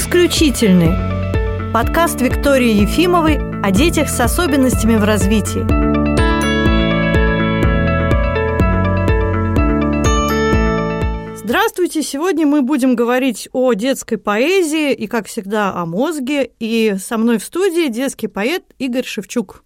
Исключительный. Подкаст Виктории Ефимовой о детях с особенностями в развитии. Здравствуйте! Сегодня мы будем говорить о детской поэзии и, как всегда, о мозге. И со мной в студии детский поэт Игорь Шевчук.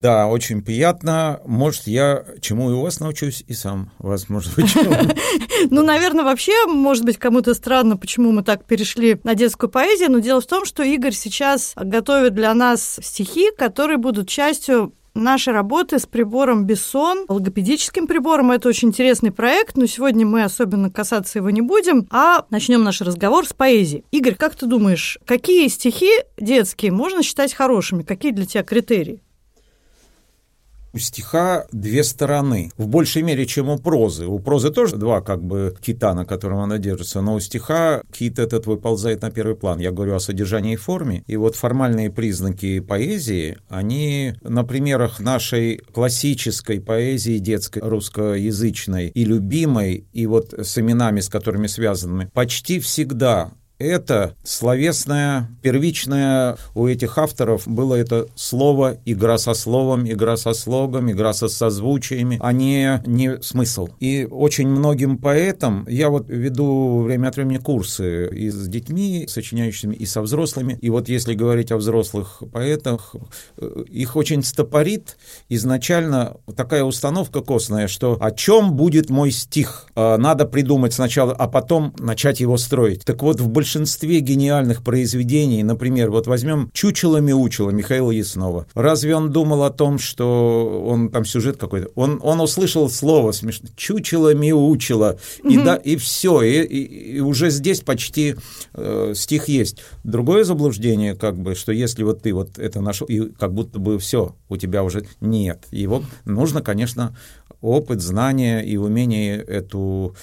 Да, очень приятно. Может, я чему и у вас научусь, и сам вас, может быть, чему. Ну, наверное, вообще, может быть, кому-то странно, почему мы так перешли на детскую поэзию, но дело в том, что Игорь сейчас готовит для нас стихи, которые будут частью нашей работы с прибором Бессон, логопедическим прибором. Это очень интересный проект, но сегодня мы особенно касаться его не будем, а начнем наш разговор с поэзией. Игорь, как ты думаешь, какие стихи детские можно считать хорошими? Какие для тебя критерии? У стиха две стороны, в большей мере, чем у прозы. У прозы тоже два как бы кита, на котором она держится, но у стиха кит этот выползает на первый план. Я говорю о содержании и форме, и вот формальные признаки поэзии, они на примерах нашей классической поэзии детской, русскоязычной и любимой, и вот с именами, с которыми связаны, почти всегда это словесное, первичное у этих авторов было это слово, игра со словом, игра со слогом, игра со созвучиями, а не, не смысл. И очень многим поэтам, я вот веду время от времени курсы и с детьми, сочиняющими, и со взрослыми, и вот если говорить о взрослых поэтах, их очень стопорит изначально такая установка костная, что о чем будет мой стих, а, надо придумать сначала, а потом начать его строить. Так вот, в большинстве большинстве гениальных произведений, например, вот возьмем «Чучело-мяучело» Михаила Яснова. Разве он думал о том, что он там сюжет какой-то? Он, он услышал слово смешно «чучело-мяучело», и, да, и все, и, и, и уже здесь почти э, стих есть. Другое заблуждение, как бы, что если вот ты вот это нашел, и как будто бы все, у тебя уже нет. Его нужно, конечно, опыт, знания и умение эту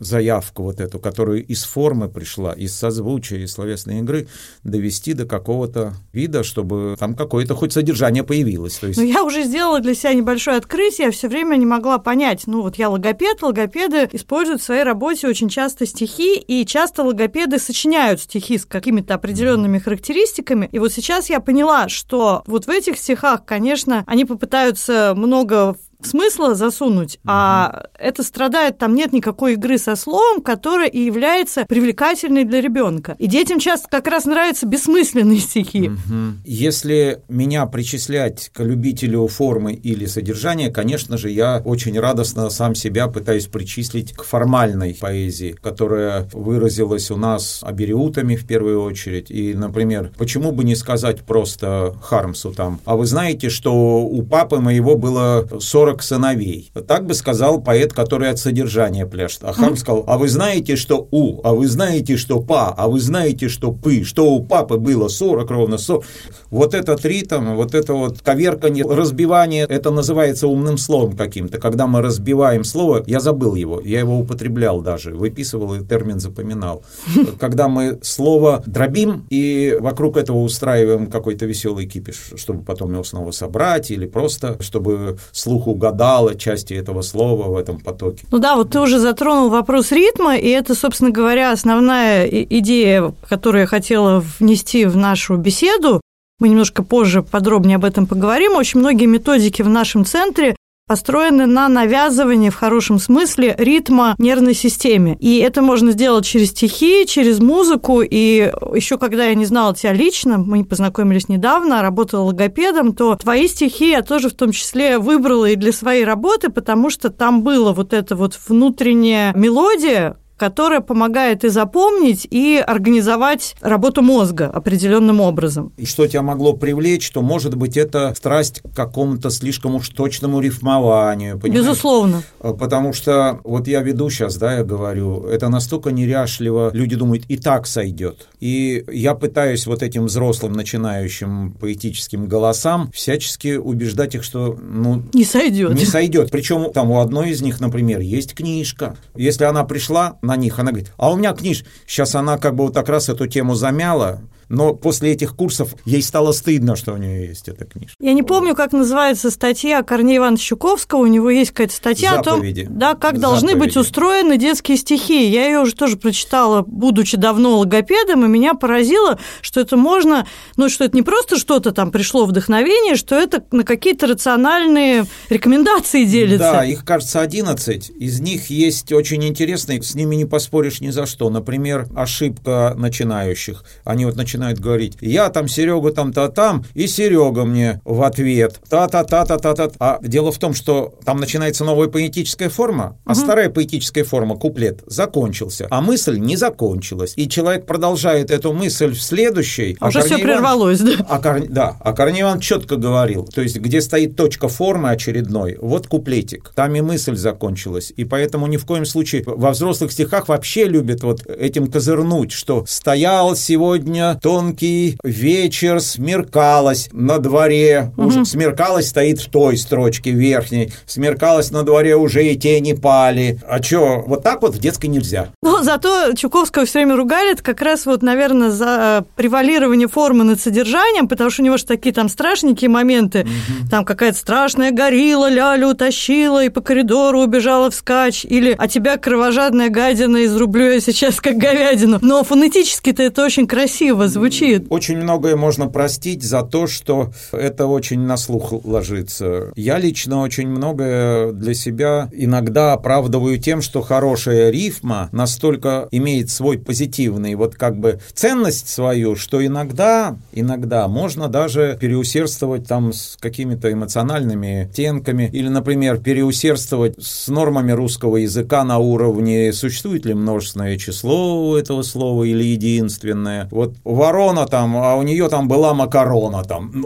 заявку вот эту, которую из формы пришла, из созвучия, из словесной игры, довести до какого-то вида, чтобы там какое-то хоть содержание появилось. То есть... Ну, я уже сделала для себя небольшое открытие, я все время не могла понять. Ну, вот я логопед, логопеды используют в своей работе очень часто стихи, и часто логопеды сочиняют стихи с какими-то определенными характеристиками. И вот сейчас я поняла, что вот в этих стихах, конечно, они попытаются много just смысла засунуть, угу. а это страдает, там нет никакой игры со словом, которая и является привлекательной для ребенка. И детям часто как раз нравятся бессмысленные стихи. Угу. Если меня причислять к любителю формы или содержания, конечно же, я очень радостно сам себя пытаюсь причислить к формальной поэзии, которая выразилась у нас абериутами в первую очередь. И, например, почему бы не сказать просто Хармсу там, а вы знаете, что у папы моего было 40 40 сыновей. Так бы сказал поэт, который от содержания пляшет. А Хам сказал, а вы знаете, что у, а вы знаете, что па, а вы знаете, что пы, что у папы было 40 ровно 40. Вот этот ритм, вот это вот коверканье, разбивание, это называется умным словом каким-то. Когда мы разбиваем слово, я забыл его, я его употреблял даже, выписывал и термин запоминал. Когда мы слово дробим и вокруг этого устраиваем какой-то веселый кипиш, чтобы потом его снова собрать или просто, чтобы слуху угадала части этого слова в этом потоке. Ну да, вот ты уже затронул вопрос ритма, и это, собственно говоря, основная идея, которую я хотела внести в нашу беседу. Мы немножко позже подробнее об этом поговорим. Очень многие методики в нашем центре построены на навязывании в хорошем смысле ритма нервной системе. И это можно сделать через стихи, через музыку. И еще когда я не знала тебя лично, мы познакомились недавно, работала логопедом, то твои стихи я тоже в том числе выбрала и для своей работы, потому что там было вот это вот внутренняя мелодия, которая помогает и запомнить, и организовать работу мозга определенным образом. И что тебя могло привлечь, что, может быть, это страсть к какому-то слишком уж точному рифмованию. Понимаешь? Безусловно. А, потому что вот я веду сейчас, да, я говорю, это настолько неряшливо, люди думают, и так сойдет. И я пытаюсь вот этим взрослым начинающим поэтическим голосам всячески убеждать их, что ну, не сойдет. Не сойдет. Причем там у одной из них, например, есть книжка. Если она пришла на них, она говорит, а у меня книж. Сейчас она как бы вот так раз эту тему замяла, Но после этих курсов ей стало стыдно, что у нее есть эта книжка. Я не помню, как называется статья Корнея Ивановича Щуковского, у него есть какая-то статья Заповеди. о том, да, как должны Заповеди. быть устроены детские стихи. Я ее уже тоже прочитала, будучи давно логопедом, и меня поразило, что это можно, ну, что это не просто что-то там пришло вдохновение, что это на какие-то рациональные рекомендации делится. Да, их, кажется, 11. Из них есть очень интересные, с ними не поспоришь ни за что. Например, ошибка начинающих. Они вот начинают говорить, я там Серега там-то там, и Серега мне в ответ. Та-та-та-та-та-та. А дело в том, что там начинается новая поэтическая форма, а старая поэтическая форма, куплет, закончился, а мысль не закончилась. И человек продолжает эту мысль в следующей. А уже все Корней прервалось, да? а Кор- Да, а Корней Иванович четко говорил, то есть где стоит точка формы очередной, вот куплетик, там и мысль закончилась, и поэтому ни в коем случае во взрослых стихах вообще любят вот этим козырнуть, что стоял сегодня тонкий вечер, смеркалось на дворе, уже смеркалось стоит в той строчке верхней, смеркалось на дворе уже и тени пали, а что, вот так вот в детской нельзя. Но зато Чуковского все время ругали, это как раз вот, наверное, за превалирование формы над содержанием, потому что у него же такие там страшненькие моменты, там какая-то страшная горилла лялю утащила и по коридору убежала вскачь, или «а тебя кровожадная гадина изрублю я сейчас как говядину». Но фонетически-то это очень красиво звучит. Очень многое можно простить за то, что это очень на слух ложится. Я лично очень многое для себя иногда оправдываю тем, что хорошая рифма настолько имеет свой позитивный, вот как бы ценность свою, что иногда, иногда можно даже переусердствовать там с какими-то эмоциональными оттенками или, например, переусердствовать с нормами русского языка на уровне существует ли множественное число у этого слова или единственное. Вот ворона там, а у нее там была макарона там.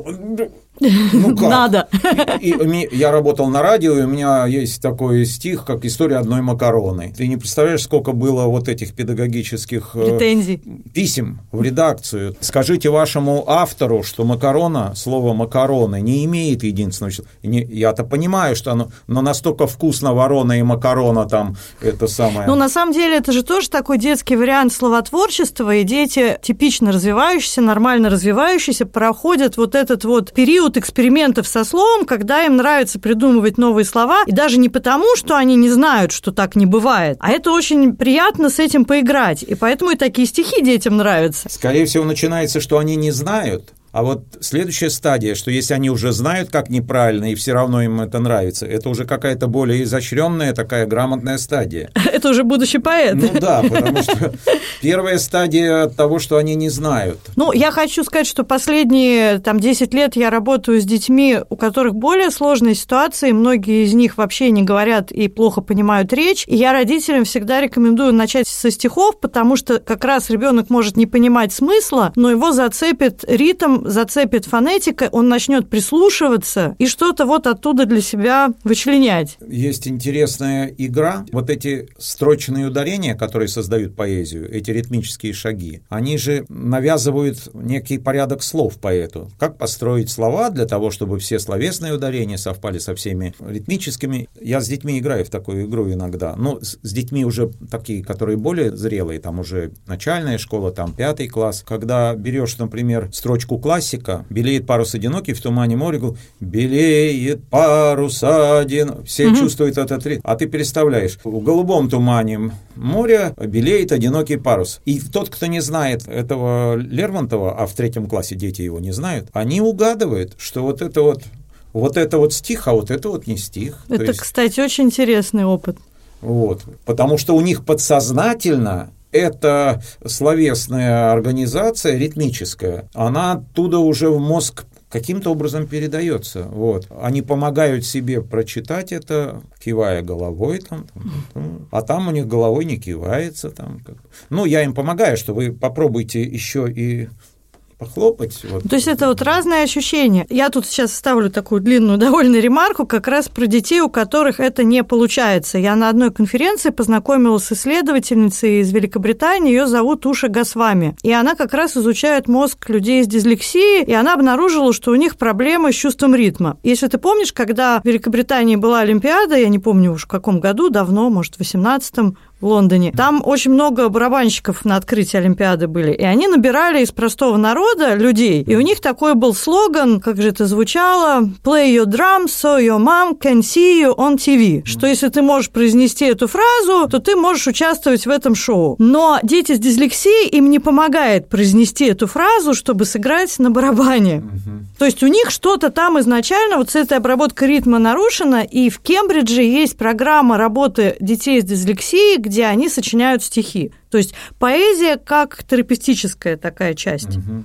Ну, как? Надо. И, и я работал на радио, и у меня есть такой стих, как «История одной макароны». Ты не представляешь, сколько было вот этих педагогических э, Претензий. писем в редакцию. Скажите вашему автору, что макарона, слово макароны, не имеет единственного числа. Я-то понимаю, что оно, но настолько вкусно ворона и макарона там, это самое. Ну, на самом деле, это же тоже такой детский вариант словотворчества, и дети, типично развивающиеся, нормально развивающиеся, проходят вот этот вот период экспериментов со словом, когда им нравится придумывать новые слова, и даже не потому, что они не знают, что так не бывает, а это очень приятно с этим поиграть, и поэтому и такие стихи детям нравятся. Скорее всего, начинается, что они не знают. А вот следующая стадия, что если они уже знают, как неправильно, и все равно им это нравится, это уже какая-то более изощренная, такая грамотная стадия. Это уже будущий поэт. Ну да, потому что первая стадия от того, что они не знают. Ну, я хочу сказать, что последние там 10 лет я работаю с детьми, у которых более сложные ситуации, многие из них вообще не говорят и плохо понимают речь, и я родителям всегда рекомендую начать со стихов, потому что как раз ребенок может не понимать смысла, но его зацепит ритм, зацепит фонетика, он начнет прислушиваться и что-то вот оттуда для себя вычленять. Есть интересная игра. Вот эти строчные ударения, которые создают поэзию, эти ритмические шаги, они же навязывают некий порядок слов поэту. Как построить слова для того, чтобы все словесные ударения совпали со всеми ритмическими. Я с детьми играю в такую игру иногда. Ну, с с детьми уже такие, которые более зрелые, там уже начальная школа, там пятый класс. Когда берешь, например, строчку классика, «Белеет парус одинокий в тумане моря», говорю, «Белеет парус один». Все чувствуют этот ритм. А ты переставляешь. В голубом тумане моря белеет одинокий парус. И тот, кто не знает этого Лермонтова, а в третьем классе дети его не знают, они угадывают, что вот это вот вот это вот стих, а вот это вот не стих. То Это, есть- кстати, очень интересный опыт. вот. Потому что у них подсознательно эта словесная организация ритмическая, она оттуда уже в мозг каким-то образом передается. Вот. Они помогают себе прочитать это, кивая головой, там, там, там. а там у них головой не кивается. Там, как. Ну, я им помогаю, что вы попробуйте еще и похлопать. Вот. То есть это вот разные ощущения. Я тут сейчас ставлю такую длинную довольно ремарку как раз про детей, у которых это не получается. Я на одной конференции познакомилась с исследовательницей из Великобритании, ее зовут Уша Гасвами. И она как раз изучает мозг людей с дислексией, и она обнаружила, что у них проблемы с чувством ритма. Если ты помнишь, когда в Великобритании была Олимпиада, я не помню уж в каком году, давно, может, в 18-м, в Лондоне. Там очень много барабанщиков на открытии Олимпиады были, и они набирали из простого народа людей, и у них такой был слоган, как же это звучало, «Play your drums so your mom can see you on TV», что если ты можешь произнести эту фразу, то ты можешь участвовать в этом шоу. Но дети с дислексией им не помогает произнести эту фразу, чтобы сыграть на барабане. То есть у них что-то там изначально, вот с этой обработкой ритма нарушена, и в Кембридже есть программа работы детей с дислексией, где они сочиняют стихи. То есть поэзия как терапевтическая такая часть. Угу.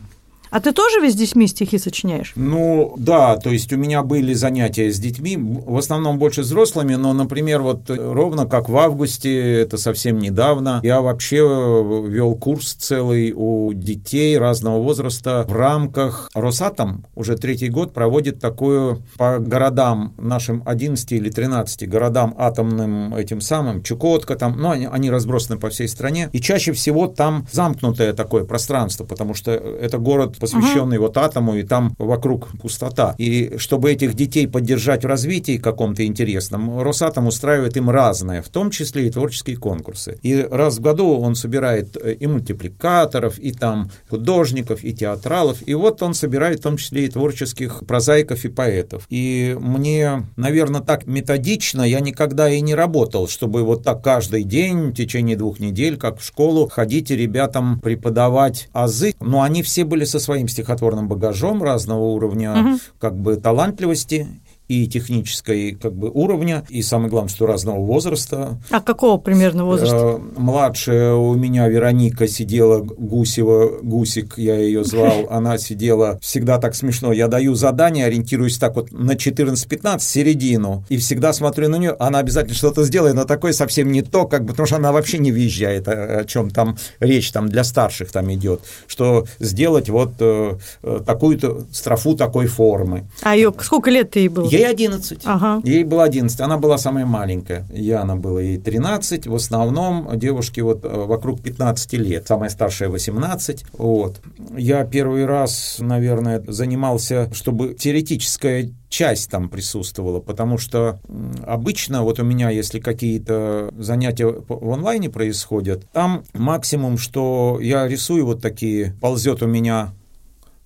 А ты тоже весь с детьми стихи сочиняешь? Ну, да, то есть у меня были занятия с детьми, в основном больше взрослыми, но, например, вот ровно как в августе, это совсем недавно, я вообще вел курс целый у детей разного возраста в рамках Росатом, уже третий год проводит такую по городам нашим 11 или 13 городам атомным этим самым, Чукотка там, ну, они, они разбросаны по всей стране, и чаще всего там замкнутое такое пространство, потому что это город посвященный угу. вот атому, и там вокруг пустота. И чтобы этих детей поддержать в развитии каком-то интересном, Росатом устраивает им разное, в том числе и творческие конкурсы. И раз в году он собирает э, и мультипликаторов, и там художников, и театралов, и вот он собирает в том числе и творческих прозаиков и поэтов. И мне, наверное, так методично я никогда и не работал, чтобы вот так каждый день в течение двух недель, как в школу, ходить и ребятам преподавать азы, но они все были со своей своим стихотворным багажом разного уровня угу. как бы талантливости и технической как бы уровня, и самое главное, что разного возраста. А какого примерно возраста? Э, младшая у меня Вероника сидела, Гусева, Гусик я ее звал, она сидела всегда так смешно. Я даю задание, ориентируюсь так вот на 14-15, середину, и всегда смотрю на нее, она обязательно что-то сделает, но такое совсем не то, как бы, потому что она вообще не въезжает, о, о чем там речь там для старших там идет, что сделать вот э, э такую-то строфу такой формы. А ее сколько лет ей было? Ей 11. Ага. Ей было 11. Она была самая маленькая. Яна было ей 13. В основном девушки вот э, вокруг 15 лет. Самая старшая 18. Вот. Я первый раз, наверное, занимался, чтобы теоретическая часть там присутствовала, потому что обычно вот у меня, если какие-то занятия в онлайне происходят, там максимум, что я рисую вот такие, ползет у меня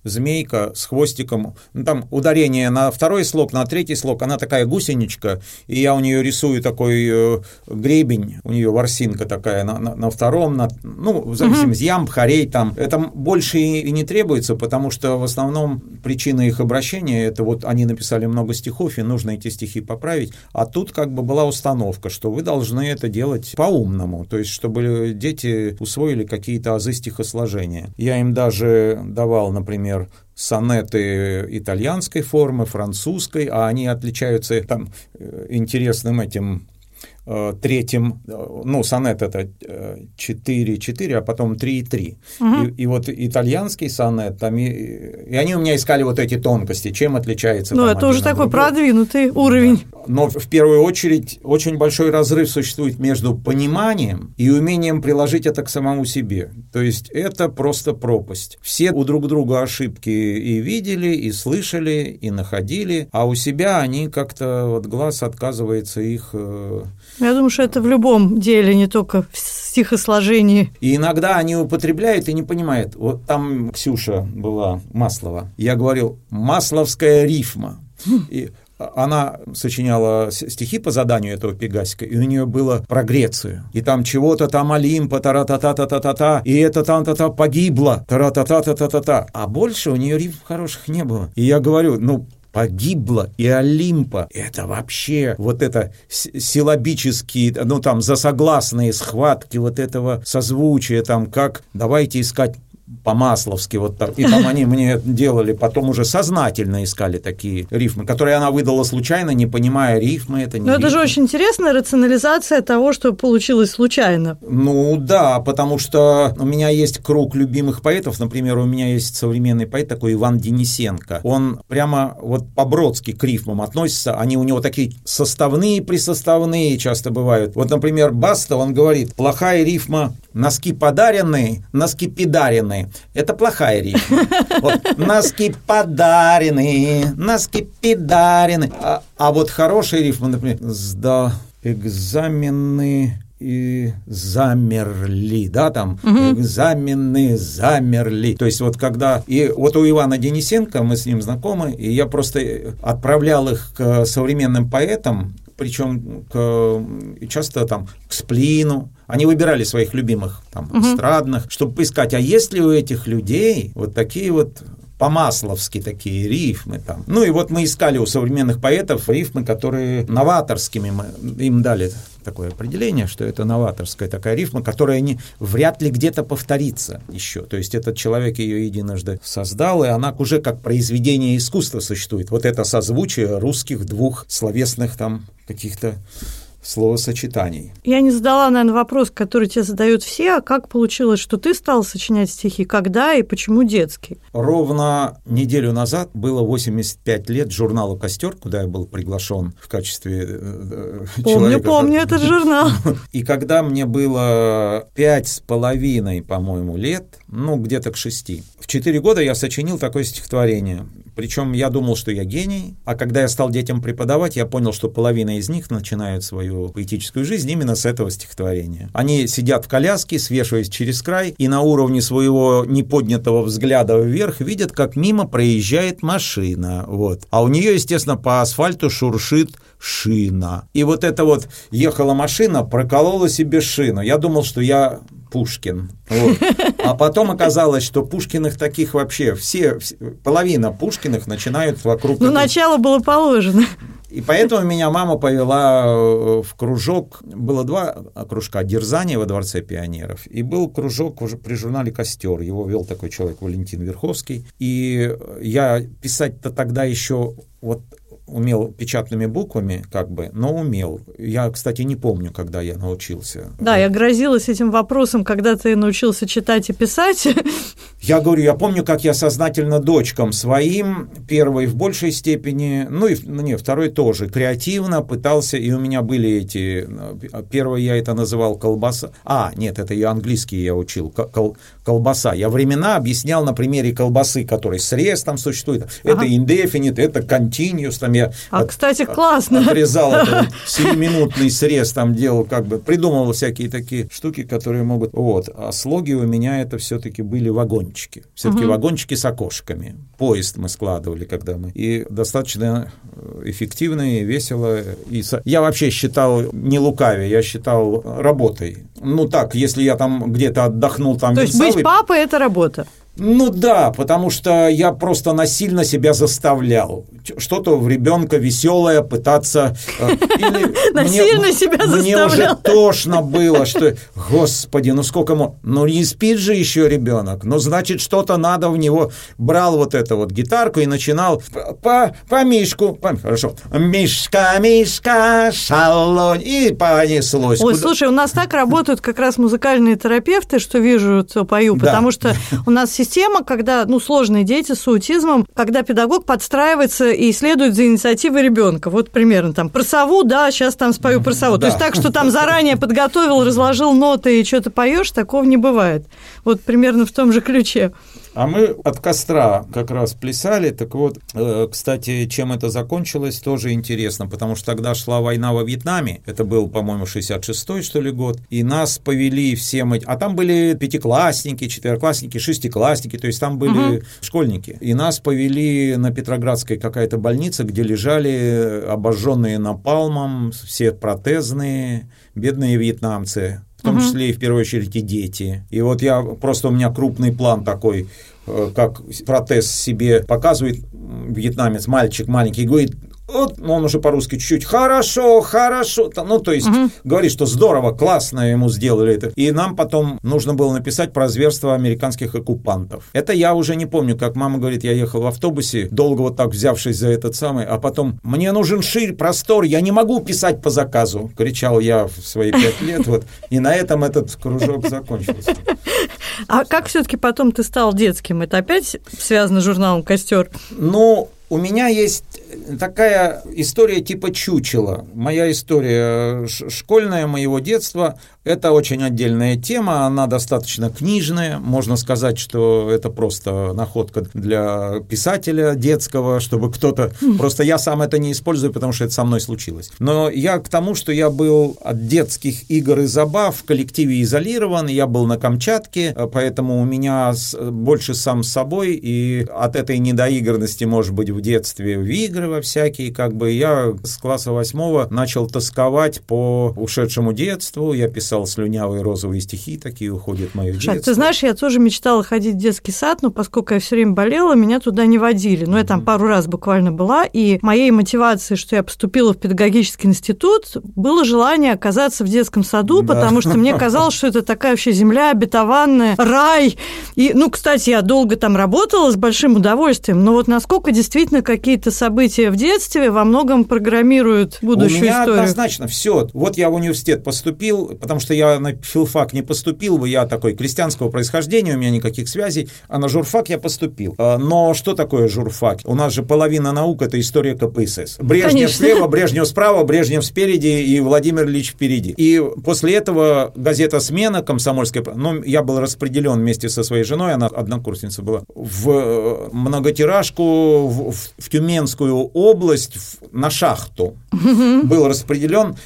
змейка с хвостиком. Ну, там ударение на второй слог, на третий слог. Она такая гусеничка, и я у нее рисую такой э, гребень, у нее ворсинка такая на, на, на втором, на, ну, в зависимости, uh-huh. ямб, хорей там. Это больше и, и не требуется, потому что в основном причина их обращения, это вот они написали много стихов, и нужно эти стихи поправить. А тут как бы была установка, что вы должны это делать по-умному, то есть чтобы дети усвоили какие-то азы стихосложения. Я им даже давал, например, например, сонеты итальянской формы, французской, а они отличаются там э, интересным этим третьим, э, ну, сонет это 4-4, э, а потом 3-3. Угу. И, и вот итальянский сонет, там, и, и они у меня искали вот эти тонкости, чем отличается. Ну, это уже такой другой. продвинутый уровень. Да. Но в первую очередь очень большой разрыв существует между пониманием и умением приложить это к самому себе. То есть это просто пропасть. Все у друг друга ошибки и видели, и слышали, и находили, а у себя они как-то вот глаз отказывается их я думаю, что это в любом деле, не только в стихосложении. И иногда они употребляют и не понимают. Вот там Ксюша была, Маслова. Я говорил, масловская рифма. И она сочиняла стихи по заданию этого Пегасика, и у нее было про Грецию. И там чего-то там Олимпа, тара-та-та-та-та-та-та, и это там-то-та погибло, тара-та-та-та-та-та-та. А больше у нее рифм хороших не было. И я говорю, ну, погибла и Олимпа. Это вообще вот это силабические, ну там засогласные схватки вот этого созвучия, там как давайте искать по-масловски вот так. И там они мне делали, потом уже сознательно искали такие рифмы, которые она выдала случайно, не понимая рифмы. Это не Но рифмы. это же очень интересная рационализация того, что получилось случайно. Ну да, потому что у меня есть круг любимых поэтов. Например, у меня есть современный поэт такой Иван Денисенко. Он прямо вот по-бродски к рифмам относится. Они у него такие составные, присоставные часто бывают. Вот, например, Баста, он говорит, плохая рифма носки подаренные, носки пидаренные. Это плохая рифма. Вот, носки подаренные, носки пидаренные. А, а вот хорошая рифма, например, сдал экзамены и замерли, да, там угу. экзамены замерли. То есть вот когда и вот у Ивана Денисенко мы с ним знакомы, и я просто отправлял их к современным поэтам, причем к, часто там к сплину. Они выбирали своих любимых там угу. эстрадных, чтобы поискать, а есть ли у этих людей вот такие вот по-масловски такие рифмы там. Ну и вот мы искали у современных поэтов рифмы, которые новаторскими мы им дали такое определение, что это новаторская такая рифма, которая не, вряд ли где-то повторится еще. То есть этот человек ее единожды создал, и она уже как произведение искусства существует. Вот это созвучие русских двух словесных там каких-то словосочетаний. Я не задала, наверное, вопрос, который тебе задают все, а как получилось, что ты стал сочинять стихи, когда и почему детский? Ровно неделю назад было 85 лет журналу «Костер», куда я был приглашен в качестве э, помню, человека. Помню, этот журнал. И когда мне было пять с половиной, по-моему, лет, ну, где-то к шести, в четыре года я сочинил такое стихотворение. Причем я думал, что я гений, а когда я стал детям преподавать, я понял, что половина из них начинают свою поэтическую жизнь именно с этого стихотворения. Они сидят в коляске, свешиваясь через край, и на уровне своего неподнятого взгляда вверх видят, как мимо проезжает машина. Вот. А у нее, естественно, по асфальту шуршит шина. И вот эта вот ехала машина, проколола себе шину. Я думал, что я Пушкин. Вот. А потом оказалось, что Пушкиных таких вообще все, половина Пушкиных начинают вокруг... Ну, этой... начало было положено. И поэтому меня мама повела э, в кружок. Было два кружка дерзания во Дворце пионеров. И был кружок уже при журнале «Костер». Его вел такой человек Валентин Верховский. И я писать-то тогда еще вот умел печатными буквами, как бы, но умел. Я, кстати, не помню, когда я научился. Да, я грозилась этим вопросом, когда ты научился читать и писать. Я говорю, я помню, как я сознательно дочкам своим, первой в большей степени, ну и ну, не, второй тоже, креативно пытался, и у меня были эти, первый я это называл колбаса, а, нет, это я английский я учил, кол, колбаса. Я времена объяснял на примере колбасы, который срез там существует, ага. это indefinite, это continuous, там я а, от, кстати, классно. отрезал этот 7-минутный срез, там делал как бы, придумывал всякие такие штуки, которые могут, вот. А слоги у меня это все-таки были вагончики, все-таки угу. вагончики с окошками. Поезд мы складывали, когда мы, и достаточно э, эффективно и весело. И я вообще считал, не лукаве, я считал работой. Ну так, если я там где-то отдохнул, там... То есть быть папой – это работа? Ну да, потому что я просто насильно себя заставлял. Что-то в ребенка веселое пытаться... Э, насильно себя заставлял. Мне уже тошно было, что, господи, ну сколько... Ну не спит же еще ребенок, ну значит что-то надо в него. Брал вот эту вот гитарку и начинал по, по Мишку, по, хорошо, Мишка, Мишка, шалонь, и понеслось. Ой, слушай, у нас так работают как раз музыкальные терапевты, что вижу, то пою, потому что у нас система, когда, ну, сложные дети с аутизмом, когда педагог подстраивается и следует за инициативой ребенка. Вот примерно там про сову, да, сейчас там спою про сову. Да. То есть так, что там заранее подготовил, разложил ноты и что-то поешь, такого не бывает. Вот примерно в том же ключе. А мы от костра как раз плясали. Так вот, э, кстати, чем это закончилось, тоже интересно, потому что тогда шла война во Вьетнаме. Это был, по-моему, 66-й, что ли, год. И нас повели все мы... А там были пятиклассники, четвероклассники, шестиклассники, то есть там были угу. школьники. И нас повели на Петроградской какая-то больница, где лежали обожженные напалмом, все протезные, бедные вьетнамцы том угу. числе и в первую очередь и дети. И вот я просто у меня крупный план такой, э, как протез себе показывает вьетнамец, мальчик маленький, говорит, вот, ну, он уже по-русски чуть-чуть, хорошо, хорошо, ну, то есть, угу. говорит, что здорово, классно ему сделали это. И нам потом нужно было написать про зверство американских оккупантов. Это я уже не помню, как мама говорит, я ехал в автобусе, долго вот так взявшись за этот самый, а потом, мне нужен ширь, простор, я не могу писать по заказу, кричал я в свои пять лет, вот, и на этом этот кружок закончился. А как все-таки потом ты стал детским? Это опять связано с журналом «Костер»? Ну, у меня есть такая история типа чучела. Моя история школьная моего детства. Это очень отдельная тема, она достаточно книжная. Можно сказать, что это просто находка для писателя детского, чтобы кто-то... Просто я сам это не использую, потому что это со мной случилось. Но я к тому, что я был от детских игр и забав в коллективе изолирован, я был на Камчатке, поэтому у меня больше сам с собой, и от этой недоигранности, может быть, в детстве в игры во всякие, как бы я с класса восьмого начал тосковать по ушедшему детству, я писал слюнявые розовые стихи, такие уходят мое детство. Ты знаешь, я тоже мечтала ходить в детский сад, но поскольку я все время болела, меня туда не водили. Но я там пару раз буквально была, и моей мотивацией, что я поступила в педагогический институт, было желание оказаться в детском саду, да. потому что мне казалось, что это такая вообще земля обетованная, рай. И, ну, кстати, я долго там работала с большим удовольствием, но вот насколько действительно какие-то события в детстве во многом программируют будущую У меня историю. однозначно все. Вот я в университет поступил, потому что я на филфак не поступил бы, я такой крестьянского происхождения, у меня никаких связей, а на журфак я поступил. А, но что такое журфак? У нас же половина наук – это история КПСС. Брежнев Конечно. слева, Брежнев справа, Брежнев спереди и Владимир Ильич впереди. И после этого газета «Смена» комсомольская, ну, я был распределен вместе со своей женой, она однокурсница была, в э, многотиражку в, в Тюменскую область на шахту. Был распределен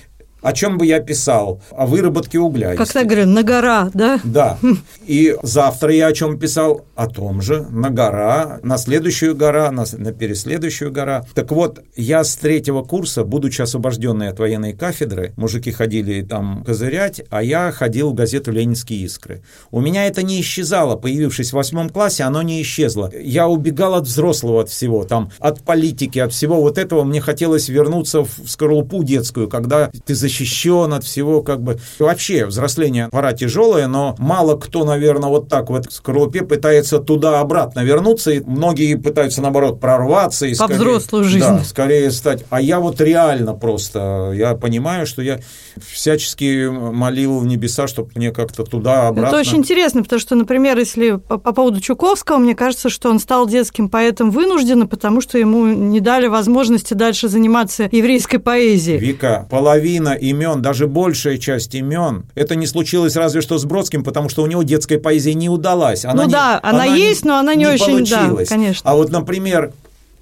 о чем бы я писал? О выработке угля. Как так говорю, на гора, да? Да. И завтра я о чем писал? О том же, на гора, на следующую гора, на, на переследующую гора. Так вот, я с третьего курса, будучи освобожденный от военной кафедры, мужики ходили там козырять, а я ходил в газету «Ленинские искры». У меня это не исчезало, появившись в восьмом классе, оно не исчезло. Я убегал от взрослого, от всего, там, от политики, от всего вот этого. Мне хотелось вернуться в скорлупу детскую, когда ты защищен от всего, как бы. вообще, взросление пора тяжелое, но мало кто, наверное, вот так вот в скорлупе пытается туда-обратно вернуться, и многие пытаются, наоборот, прорваться. И По скорее, взрослую жизнь. Да, скорее стать. А я вот реально просто, я понимаю, что я всячески молил в небеса, чтобы мне как-то туда-обратно. Это очень интересно, потому что, например, если по, по поводу Чуковского, мне кажется, что он стал детским поэтом вынужденно, потому что ему не дали возможности дальше заниматься еврейской поэзией. Вика, половина имен, даже большая часть имен, это не случилось разве что с Бродским, потому что у него детская поэзия не удалась. Она ну не, да, она, она есть, не, но она не, не очень, получилась. да, конечно. А вот, например,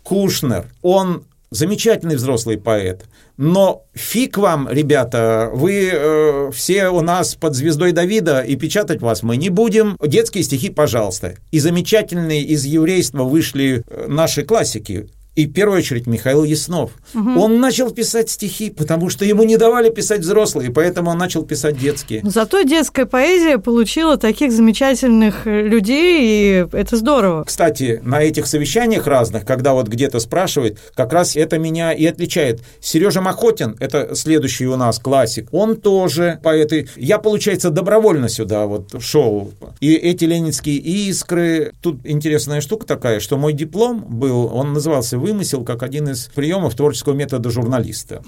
Кушнер, он замечательный взрослый поэт, но фиг вам, ребята, вы э, все у нас под звездой Давида, и печатать вас мы не будем. Детские стихи, пожалуйста. И замечательные из еврейства вышли э, наши классики. И в первую очередь Михаил Яснов. Угу. Он начал писать стихи, потому что ему не давали писать взрослые, поэтому он начал писать детские. Зато детская поэзия получила таких замечательных людей, и это здорово. Кстати, на этих совещаниях разных, когда вот где-то спрашивают, как раз это меня и отличает. Сережа Махотин, это следующий у нас классик, он тоже поэт. Я, получается, добровольно сюда вот шел. И эти ленинские искры. Тут интересная штука такая, что мой диплом был, он назывался вымысел как один из приемов творческого метода журналиста.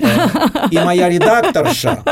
И моя редакторша,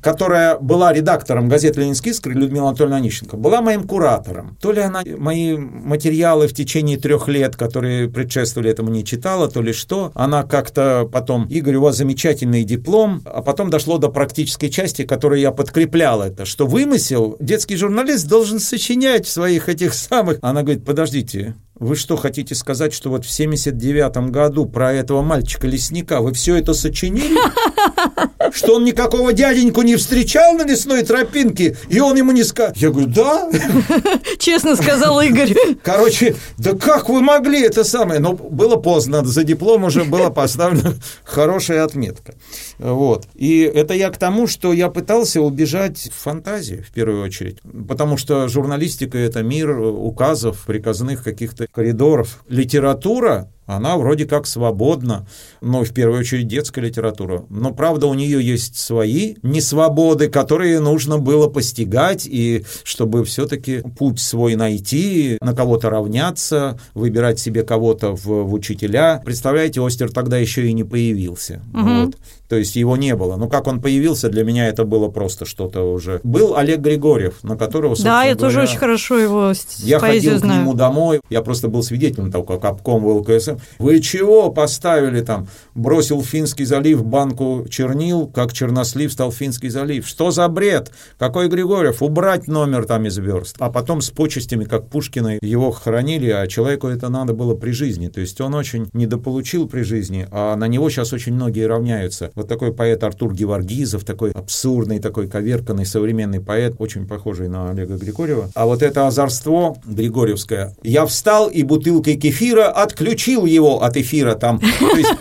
которая была редактором газеты «Ленинский искры», Людмила Анатольевна Онищенко, была моим куратором. То ли она мои материалы в течение трех лет, которые предшествовали этому, не читала, то ли что. Она как-то потом, Игорь, у вас замечательный диплом, а потом дошло до практической части, которой я подкреплял это, что вымысел детский журналист должен сочинять своих этих самых. Она говорит, подождите, вы что, хотите сказать, что вот в 79 году про этого мальчика-лесника вы все это сочинили? Что он никакого дяденьку не встречал на лесной тропинке, и он ему не сказал? Я говорю, да. Честно сказал Игорь. Короче, да как вы могли это самое? Но было поздно, за диплом уже была поставлена хорошая отметка. Вот. И это я к тому, что я пытался убежать в фантазию, в первую очередь. Потому что журналистика – это мир указов, приказных каких-то коридоров. Литература она вроде как свободна, но в первую очередь детская литература. Но правда у нее есть свои несвободы, которые нужно было постигать, и чтобы все-таки путь свой найти, на кого-то равняться, выбирать себе кого-то в, в учителя. Представляете, Остер тогда еще и не появился. Угу. Вот. То есть его не было. Но как он появился, для меня это было просто что-то уже. Был Олег Григорьев, на которого, Да, я говоря, тоже очень хорошо его Я ходил знаю. к нему домой, я просто был свидетелем того, как обком в Этом. Вы чего поставили там? Бросил Финский залив банку чернил, как чернослив стал Финский залив. Что за бред? Какой Григорьев? Убрать номер там из верст. А потом с почестями, как Пушкина, его хоронили, а человеку это надо было при жизни. То есть он очень недополучил при жизни, а на него сейчас очень многие равняются. Вот такой поэт Артур Геворгизов, такой абсурдный, такой коверканный современный поэт, очень похожий на Олега Григорьева. А вот это озорство григорьевское. Я встал и бутылкой кефира отключил его от эфира там. То есть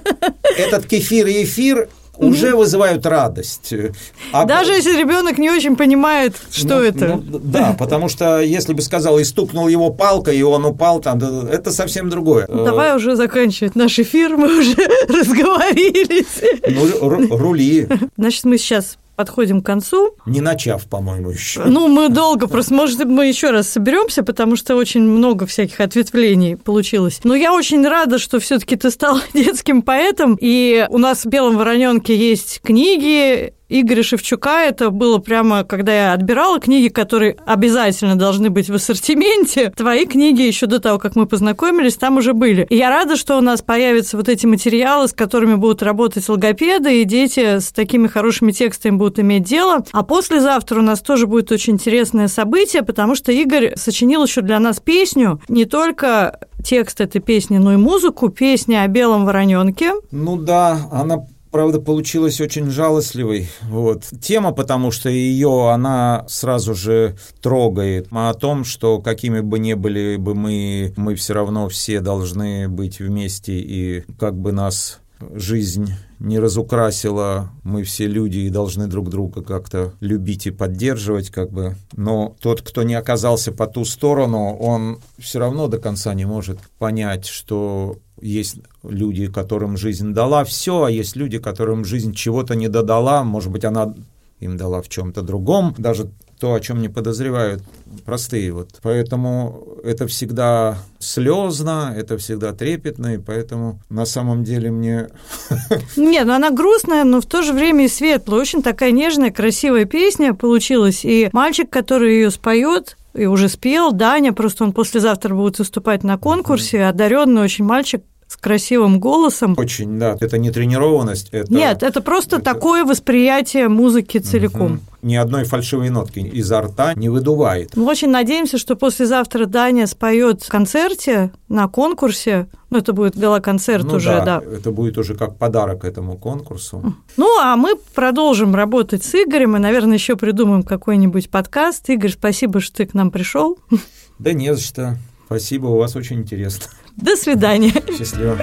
этот кефир и эфир уже вызывают радость. А... Даже если ребенок не очень понимает, что ну, это. Ну, да, потому что если бы сказал, и стукнул его палкой, и он упал, там, это совсем другое. Давай уже заканчивать наш эфир, мы уже разговорились. Ну, рули. Значит, мы сейчас подходим к концу. Не начав, по-моему, еще. Ну, мы долго, просто, может, мы еще раз соберемся, потому что очень много всяких ответвлений получилось. Но я очень рада, что все-таки ты стал детским поэтом, и у нас в Белом вороненке есть книги, Игоря Шевчука. Это было прямо, когда я отбирала книги, которые обязательно должны быть в ассортименте. Твои книги еще до того, как мы познакомились, там уже были. И я рада, что у нас появятся вот эти материалы, с которыми будут работать логопеды, и дети с такими хорошими текстами будут иметь дело. А послезавтра у нас тоже будет очень интересное событие, потому что Игорь сочинил еще для нас песню, не только текст этой песни, но и музыку, песня о белом вороненке. Ну да, она правда, получилась очень жалостливой. Вот. Тема, потому что ее она сразу же трогает. А о том, что какими бы ни были бы мы, мы все равно все должны быть вместе, и как бы нас жизнь не разукрасила, мы все люди и должны друг друга как-то любить и поддерживать, как бы. Но тот, кто не оказался по ту сторону, он все равно до конца не может понять, что есть люди, которым жизнь дала все, а есть люди, которым жизнь чего-то не додала, может быть, она им дала в чем-то другом, даже то, о чем не подозревают простые. Вот. Поэтому это всегда слезно, это всегда трепетно, и поэтому на самом деле мне... Нет, ну она грустная, но в то же время и светлая. Очень такая нежная, красивая песня получилась. И мальчик, который ее споет, и уже спел, Даня, просто он послезавтра будет выступать на конкурсе, одаренный очень мальчик, с красивым голосом. Очень, да. Это не тренированность. Это, Нет, это просто это... такое восприятие музыки целиком. Угу. Ни одной фальшивой нотки изо рта не выдувает. Мы очень надеемся, что послезавтра Даня споет в концерте на конкурсе. Ну, это будет галоконцерт ну, уже, да, да. Это будет уже как подарок этому конкурсу. Ну, а мы продолжим работать с Игорем и, наверное, еще придумаем какой-нибудь подкаст. Игорь, спасибо, что ты к нам пришел. Да не за что. Спасибо, у вас очень интересно. До свидания. Счастливо.